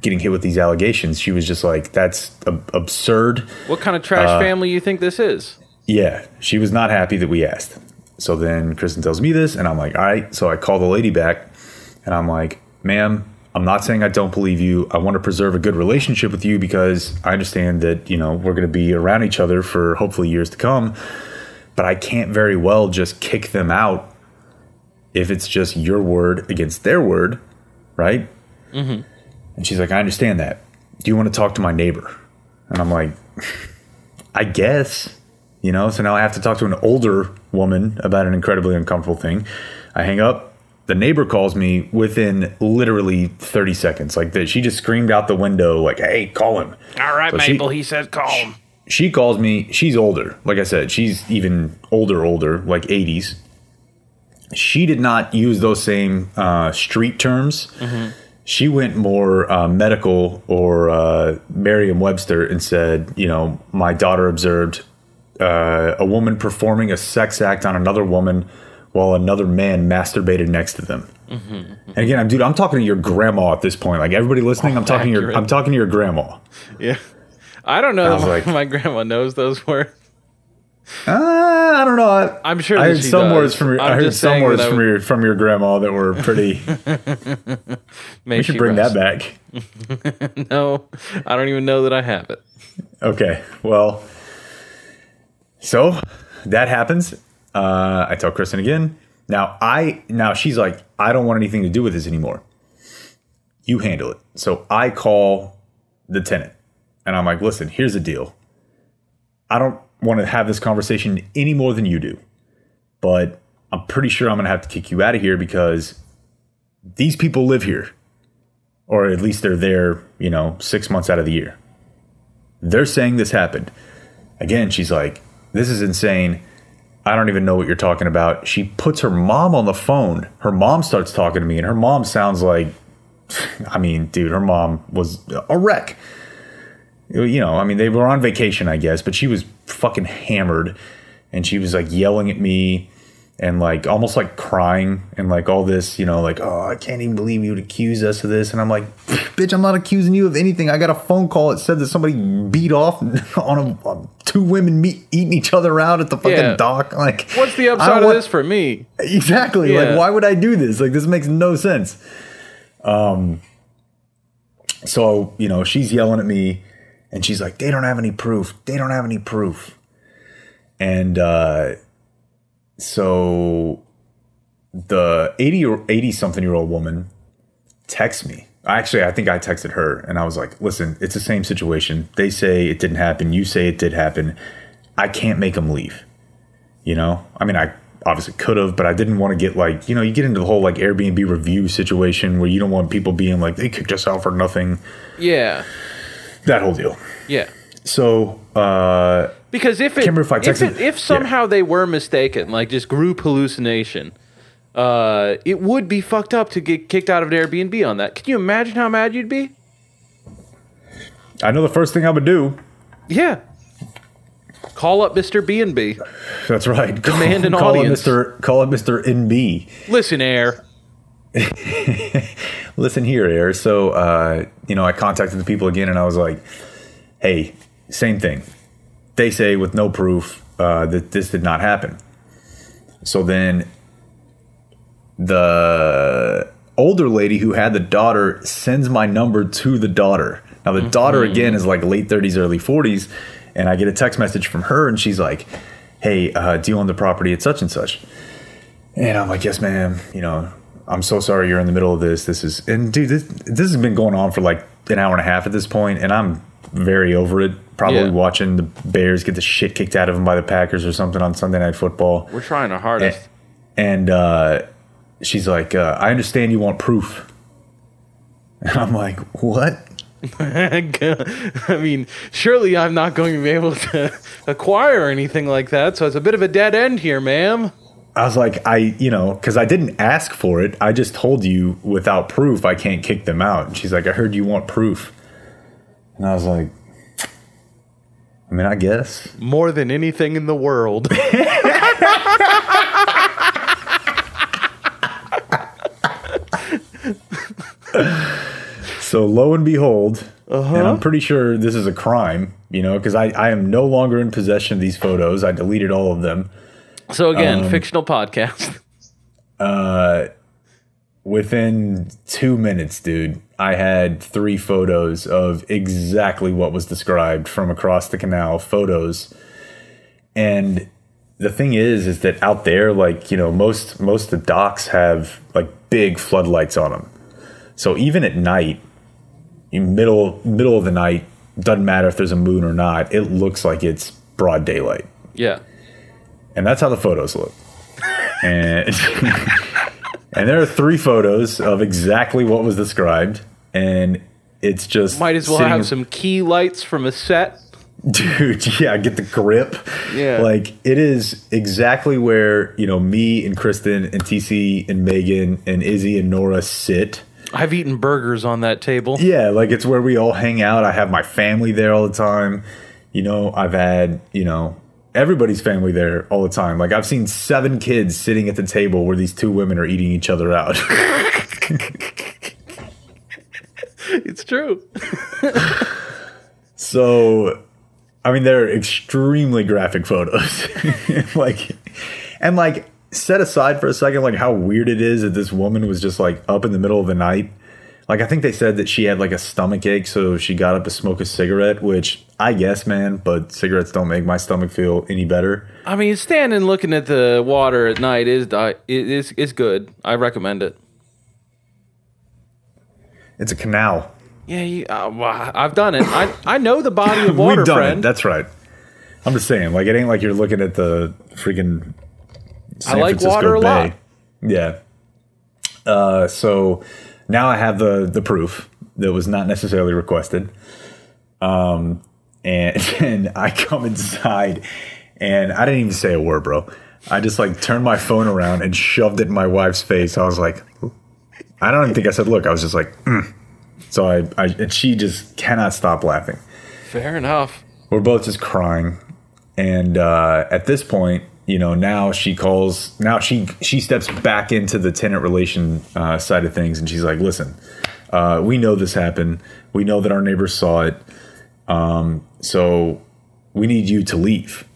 getting hit with these allegations she was just like that's ab- absurd. What kind of trash Uh, family you think this is? yeah. She was not happy that we asked. So then kristen tells me this and i'm like all right. So i call the lady back and i'm like ma'am i'm not saying i don't believe you i want to preserve a good relationship with you because i understand that you know we're going to be around each other for hopefully years to come but i can't very well just kick them out if it's just your word against their word right mm-hmm. and she's like i understand that do you want to talk to my neighbor and i'm like I guess, you know. So now I have to talk to an older woman about an incredibly uncomfortable thing. I hang up. The neighbor calls me within literally 30 seconds. Like that, she just screamed out the window, like, "Hey, call him!" All right, So she- Mabel. he says call him. She calls me. She's older. Like I said, she's even older, older, like 80s. She did not use those same uh, street terms. She went more uh, medical or uh, Merriam Webster and said, you know, my daughter observed uh, a woman performing a sex act on another woman while another man masturbated next to them. And again, I'm dude, I'm talking to your grandma at this point. Like everybody listening, I'm talking to your. I'm talking to your grandma. Yeah. I don't know. I that like- my, <laughs> my grandma knows those words. Uh, I don't know. I, I'm sure I heard some does. words from your. I'm I heard some words from your from your grandma that were pretty. <laughs> We should bring that back. <laughs> No, I don't even know that I have it. Okay. Well, so that happens. Uh, I tell Kristen again. Now I now she's like, I don't want anything to do with this anymore. You handle it. So I call the tenant, and I'm like, listen, here's the deal. I don't want to have this conversation any more than you do, but I'm pretty sure I'm to have to kick you out of here because these people live here, or at least they're there, you know, six months out of the year. They're saying this happened. Again, she's like, this is insane. I don't even know what you're talking about. She puts her mom on the phone. Her mom starts talking to me, and her mom sounds like, <laughs> I mean, dude, her mom was a wreck. You know, I mean, they were on vacation, I guess, but she was fucking hammered, and she was like yelling at me and like almost like crying and like all this, you know, like, oh, I can't even believe you would accuse us of this. And I'm like, bitch, I'm not accusing you of anything. I got a phone call that said that somebody beat off <laughs> on a on two women meet, eating each other out at the fucking Yeah. dock. <laughs> Like, What's the upside of want- this for me? Exactly. Yeah. Like, why would I do this? Like, this makes no sense. Um, so you know, she's yelling at me, and she's like, "They don't have any proof. They don't have any proof." And uh, so the 80 or 80 something year old woman texts me. Actually, I think I texted her, and I was like, "Listen, it's the same situation. They say it didn't happen. You say it did happen. I can't make them leave." You know, I mean, I obviously could have, but I didn't want to get like, you know, you get into the whole like Airbnb review situation where you don't want people being like, they kicked us out for nothing, Yeah. that whole deal. Yeah. So, uh, Because if it, if I if, texted- it, if somehow they were mistaken, like just group hallucination, uh, it would be fucked up to get kicked out of an Airbnb on that. Can you imagine how mad you'd be? I know the first thing I would do. Yeah. Call up Mr. B and B. That's right. <laughs> Demand an call audience. It Mr. Call it Mr. NB. Listen, Air. <laughs> Listen here, Air. So, uh, you know, I contacted the people again and I was like, hey, same thing. They say with no proof uh, that this did not happen. So then the older lady who had the daughter sends my number to the daughter. Now, the daughter, again, is like late 30s, early 40s. And I get a text message from her and she's like, hey, uh, do you own the property at such and such? And I'm like, yes, ma'am. You know, I'm so sorry you're in the middle of this. This is, and dude, this, this has been going on for like an hour and a half at this point, and I'm very over it. Probably Yeah. watching the Bears get the shit kicked out of them by the Packers or something on Sunday Night Football. We're trying our hardest. And uh, she's like, uh, I understand you want proof. <laughs> And I'm like, what? <laughs> I mean, surely I'm not going to be able to <laughs> acquire anything like that, so it's a bit of a dead end here, ma'am. I was like, I, you know, because I didn't ask for it. I just told you without proof, I can't kick them out. And she's like, I heard you want proof. And I was like, I mean, I guess. More than anything in the world. <laughs> So lo and behold, Uh-huh. and I'm pretty sure this is a crime, you know, because I, I am no longer in possession of these photos. I deleted all of them. So again, Um, fictional podcast. Uh, Within two minutes, dude, I had three photos of exactly what was described from across the canal. Photos, and the thing is, is that out there, like you know, most most of the docks have like big floodlights on them. So even at night, in middle middle of the night, doesn't matter if there's a moon or not. It looks like it's broad daylight, Yeah. and that's how the photos look. And <laughs> and there are three photos of exactly what was described, and it's just Might as well sitting- have some key lights from a set. dude <laughs> yeah get the grip Yeah. like it is exactly where you know me and kristen and tc and megan and izzy and nora sit I've eaten burgers on that table. yeah like it's where we all hang out i have my family there all the time you know i've had you know everybody's family there all the time like i've seen seven kids sitting at the table where these two women are eating each other out <laughs> It's true. <laughs> So, I mean, they're extremely graphic photos. <laughs> like, and like, set aside for a second, like how weird it is that this woman was just like up in the middle of the night. Like, I think they said that she had like a stomach ache, so she got up to smoke a cigarette, which I guess, man, but cigarettes don't make my stomach feel any better. I mean, standing looking at the water at night is it is is good. I recommend it. It's a canal. Yeah, you, uh, I've done it. I I know the body of <laughs> water, We've done friend. it. That's right. I'm just saying, like, it ain't like you're looking at the freaking. San I like Francisco water a Bay. lot. Yeah. Uh, so now I have the the proof that was not necessarily requested. Um, and <laughs> and I come inside, and I didn't even say a word, bro. I just like turned my phone around and shoved it in my wife's face. I was like, I don't even think I said look. I was just like, mm. so I, I and she just cannot stop laughing Fair enough. we're both just crying and uh, at this point you know, now she calls. Now she she steps back into the tenant relation uh, side of things, and she's like, "Listen, uh, we know this happened. We know that our neighbors saw it. Um, so we need you to leave."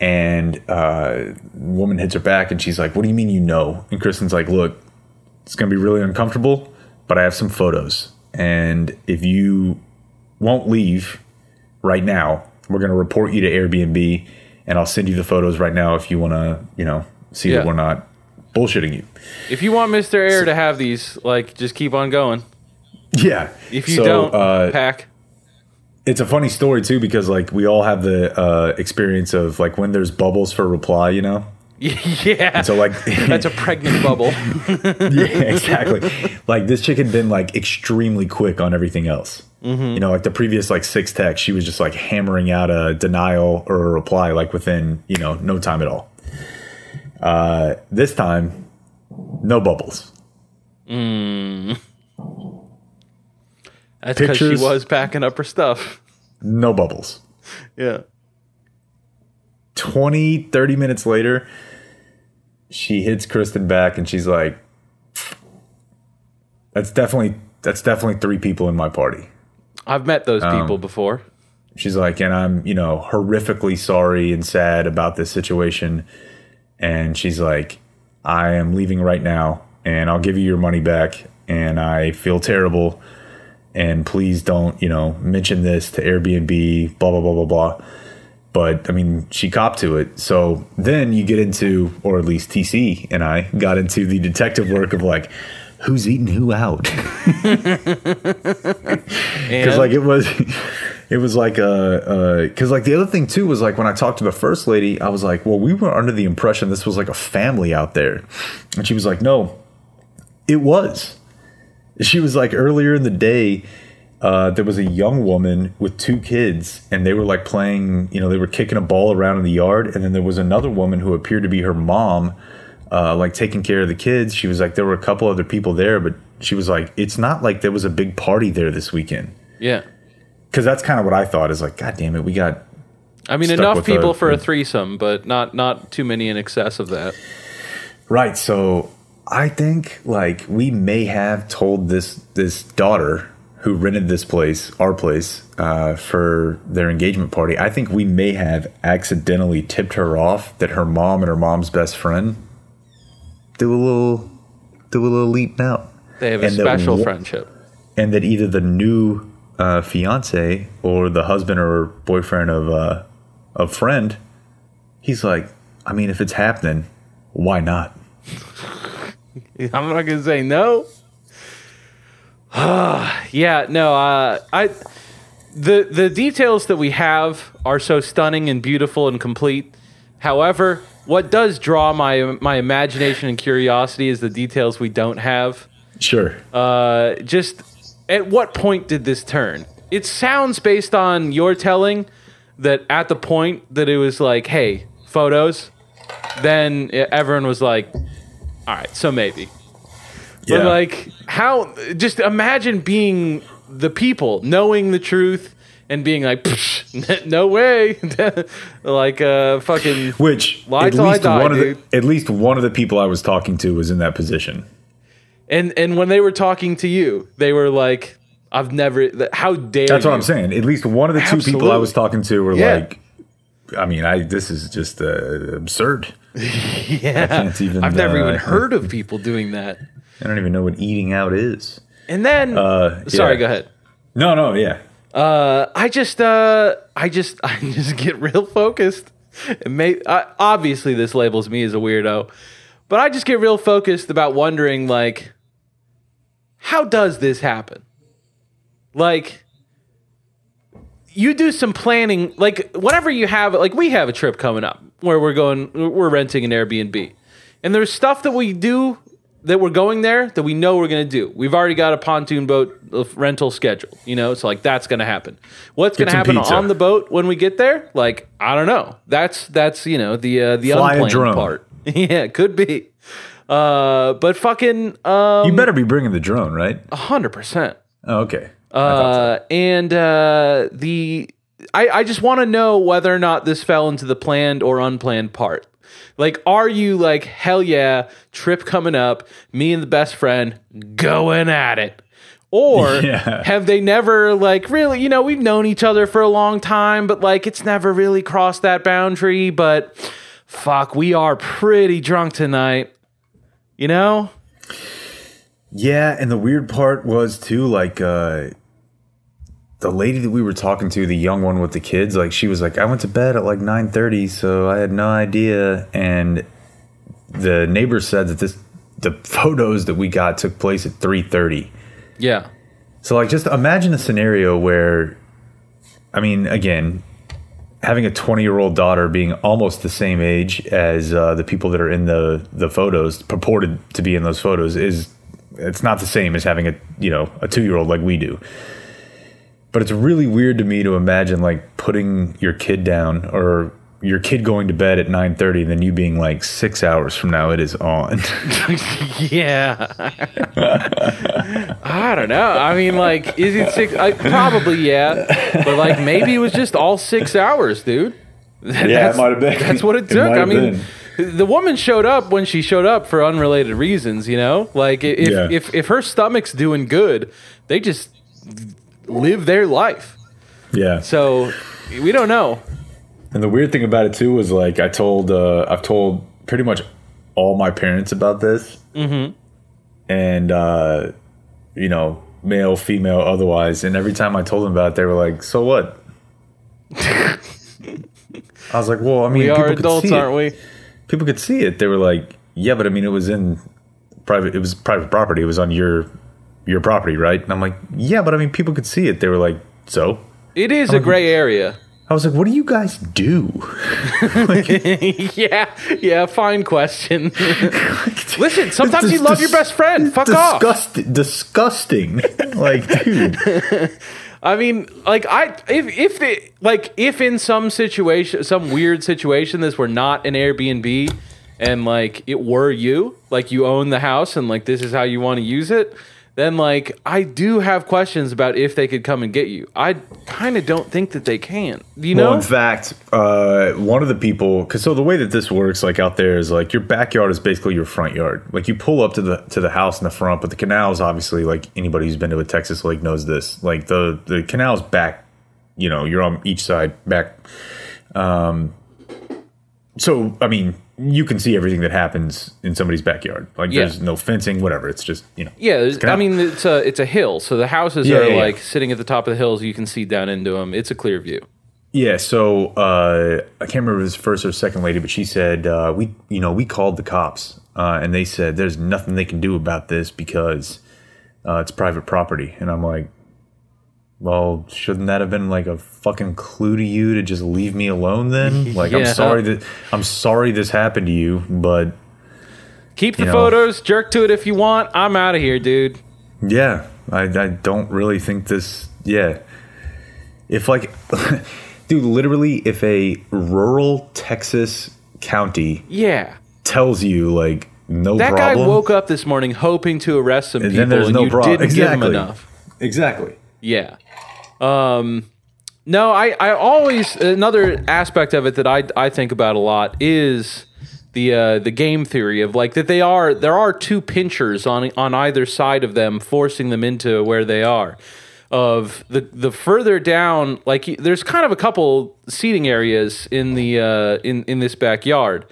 And uh, woman hits her back, and she's like, "What do you mean you know?" And Kristen's like, "Look, it's gonna be really uncomfortable, but I have some photos, and if you won't leave right now, we're gonna report you to Airbnb, and I'll send you the photos right now if you wanna, you know, see Yeah. that we're not bullshitting you." If you want Mr. Air to have these, like, just keep on going. Yeah. If you So, don't, uh, pack. it's a funny story too because like we all have the uh, experience of like when there's bubbles for reply, you know. <laughs> yeah. So like <laughs> That's a pregnant bubble. <laughs> yeah, exactly. like this chick had been like extremely quick on everything else. You know, like the previous like six texts, she was just like hammering out a denial or a reply like within you know no time at all. Uh, this time, no bubbles. That's because she was packing up her stuff. No bubbles. Yeah. 20, 30 minutes later, she hits Kristen back and she's like, That's definitely that's definitely three people in my party. I've met those Um, people before. She's like, and I'm, you know, horrifically sorry and sad about this situation. And she's like, I am leaving right now and I'll give you your money back. And I feel terrible. And please don't, you know, mention this to Airbnb, blah, blah, blah, blah, blah. But I mean, she copped to it. So then you get into, or at least TC and I got into the detective work of like, who's eating who out? <laughs> because like it was it was like uh because like the other thing too was like when i talked to the first lady i was like well we were under the impression this was like a family out there and she was like no it was she was like earlier in the day uh, there was a young woman with two kids and they were like playing you know they were kicking a ball around in the yard and then there was another woman who appeared to be her mom uh, like taking care of the kids she was like there were a couple other people there but she was like it's not like there was a big party there this weekend yeah. because that's kind of what I thought is like, God damn it, we got I mean, enough people a- for a threesome, but not not too many in excess of that. right. So I think like we may have told this this daughter who rented this place, our place, uh, for their engagement party. I think we may have accidentally tipped her off that her mom and her mom's best friend do a little do a little leap out, They have a And that special one- friendship. and that either the new uh, fiance or the husband or boyfriend of uh, of friend, he's like, I mean, if it's happening, why not? <laughs> I'm not gonna say no. <sighs> yeah, no. Uh, I the the details that we have are so stunning and beautiful and complete. However, what does draw my my imagination and curiosity is the details we don't have. Sure. Uh, just at what point did this turn? It sounds based on your telling that at the point that it was like, hey, photos, then everyone was like, all right, so maybe. But like, how? Just imagine being the people, knowing the truth, and being like, "Psh, <laughs> no way, <laughs> like uh, fucking. Which at I least die, one of the at least one of the people I was talking to was in that position. And and when they were talking to you, they were like, I've never. How dare? That's what you. I'm saying. At least one of the two people I was talking to were Yeah. like, I mean, I this is just uh, absurd. <laughs> Yeah, even, I've never uh, even heard of people doing that. I don't even know what eating out is. And then, Uh, sorry, yeah. go ahead. No, no, yeah. Uh, I just, uh, I just, <laughs> I just get real focused. It may, uh, obviously, this labels me as a weirdo, but I just get real focused about wondering, like, how does this happen? Like, you do some planning, like, whatever you have, like, we have a trip coming up where we're going, we're renting an Airbnb, and there's stuff that we do that we're going there that we know we're going to do. We've already got a pontoon boat uh, rental scheduled, you know, so like that's going to happen. What's going to happen pizza. on the boat when we get there? Like I don't know. That's that's you know the uh, the Fly a unplanned drone. part. <laughs> yeah, could be. Uh, but fucking um, You better be bringing the drone, right? hundred percent. Oh, okay. Thought so. Uh, and uh, the I, I just want to know whether or not this fell into the planned or unplanned part. Like, are you like, hell yeah, trip coming up, me and the best friend going at it? Or <laughs> Yeah. have they never, like, really, you know, we've known each other for a long time, but like, it's never really crossed that boundary. But fuck, we are pretty drunk tonight. You know? Yeah, and the weird part was too, like uh the lady that we were talking to, the young one with the kids, like she was like, I went to bed at like nine thirty, so I had no idea. And the neighbor said that this the photos that we got took place at three thirty. Yeah. So like just imagine a scenario where I mean, again, having a 20-year-old daughter being almost the same age as uh, the people that are in the the photos purported to be in those photos is it's not the same as having a, you know, a 2-year-old like we do. But it's really weird to me to imagine like putting your kid down or your kid going to bed at 9:30 and then you being like 6 hours from now it is on. <laughs> Yeah. I don't know. I mean, like, is it six? I, probably, yeah. But, like, maybe it was just all six hours, dude. <laughs> Yeah, it might have been. That's what it It took. might I have mean, the woman showed up when she showed up for unrelated reasons, you know? Like, if, Yeah. if, if her stomach's doing good, they just live their life. yeah. So, we don't know. And the weird thing about it too was like I told uh, I've told pretty much all my parents about this, mm-hmm. and uh, you know, male, female, otherwise. And every time I told them about it, they were like, "So what?" <laughs> I was like, "Well, I mean, We are adults, aren't we? People could see it." They were like, "Yeah, but I mean, it was in private. It was private property. It was on your your property, right?" And I'm like, "Yeah, but I mean, people could see it." They were like, "So." It is a gray area. I was like, "What do you guys do?" <laughs> yeah, yeah, fine question. <laughs> Listen, sometimes you Dis- love your best friend. Fuck off. Disgusting. <laughs> like, dude. I mean, like I if if like if in some situation, some weird situation, this were not an Airbnb, and like it were you, like you own the house, and like this is how you want to use it, then like I do have questions about if they could come and get you. I kind of don't think that they can. You Well, know? in fact, uh, one of the people, because so the way that this works, like out there, is like your backyard is basically your front yard. Like you pull up to the to the house in the front, but the canals, obviously, like anybody who's been to a Texas lake knows this. Like the the canal's back, you know, you're on each side back. Um, so I mean, you can see everything that happens in somebody's backyard. Like Yeah. there's no fencing, whatever. It's just you know. Yeah. I mean it's a it's a hill, so the houses Yeah, are yeah, like sitting at the top of the hills. You can see down into them. It's a clear view. Yeah, so uh, I can't remember if it was first or second lady, but she said uh, we, you know, we called the cops, uh, and they said there's nothing they can do about this because uh, it's private property. And I'm like, well, shouldn't that have been like a fucking clue to you to just leave me alone? Then, <laughs> like, Yeah. I'm sorry that I'm sorry this happened to you, but Keep the know. photos, jerk to it if you want. I'm out of here, dude. yeah, I, I don't really think this. Yeah, if like. <laughs> Dude, literally, if a rural Texas county Yeah. tells you like no problem, That problem. guy woke up this morning hoping to arrest some And people, then there's and no you problem. didn't give him enough. Exactly. Yeah. Um, no, I, I always another aspect of it that I I think about a lot is the uh, the game theory of like that they are there are two pinchers on on either side of them forcing them into where they are. Of the the further down, like there's kind of a couple seating areas in the uh, in in this backyard,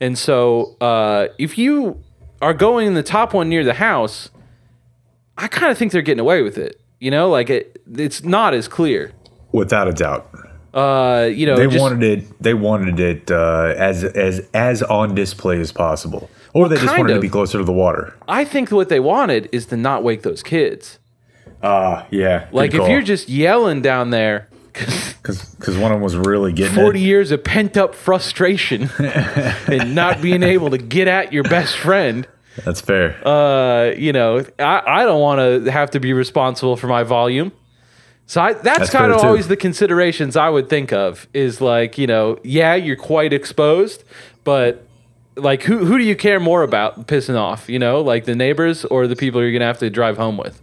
and so uh, if you are going in the top one near the house, I kind of think they're getting away with it. You know, like it, it's not as clear. Without a doubt. Uh, you know, They just, wanted it they wanted it uh, as as as on display as possible. Or they just wanted to be closer to the water. I think what they wanted is to not wake those kids. Ah, yeah. Like if you're just yelling down there, because one of them was really getting 40 it. years of pent up frustration <laughs> and not being able to get at your best friend. That's fair. Uh, you know, I, I don't want to have to be responsible for my volume. So I, that's, That's kind of always the considerations I would think of is like, you know, yeah, you're quite exposed, but like who who do you care more about pissing off, you know, like the neighbors or the people you're going to have to drive home with?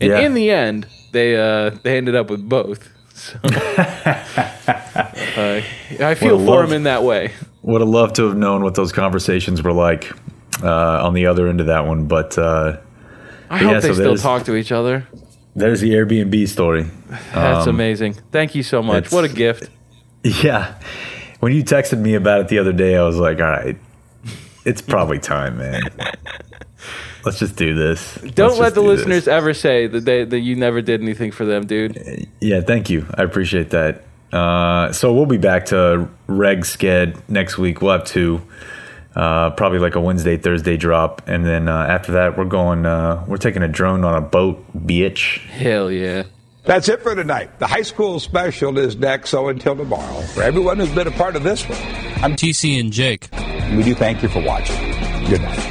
And Yeah. in the end, they uh they ended up with both. So, <laughs> uh, I feel for love- him in that way. Would have loved to have known what those conversations were like uh, on the other end of that one. But uh, I Yeah, hope they so still talk to each other. there's the Airbnb story. That's amazing. Thank you so much. What a gift. <laughs> Yeah. When you texted me about it the other day, I was like, all right, it's probably time, man. Let's just do this. Don't just let the do this. listeners ever say that they that you never did anything for them, dude. Yeah, thank you. I appreciate that. Uh, so we'll be back to reg sked next week. We'll have two, uh, probably like a Wednesday, Thursday drop, and then uh, after that, we're going. Uh, we're taking a drone on a boat, bitch. Hell yeah. That's it for tonight. The high school special is next, so until tomorrow, for everyone who's been a part of this one, I'm TC and Jake. we do thank you for watching. Good night.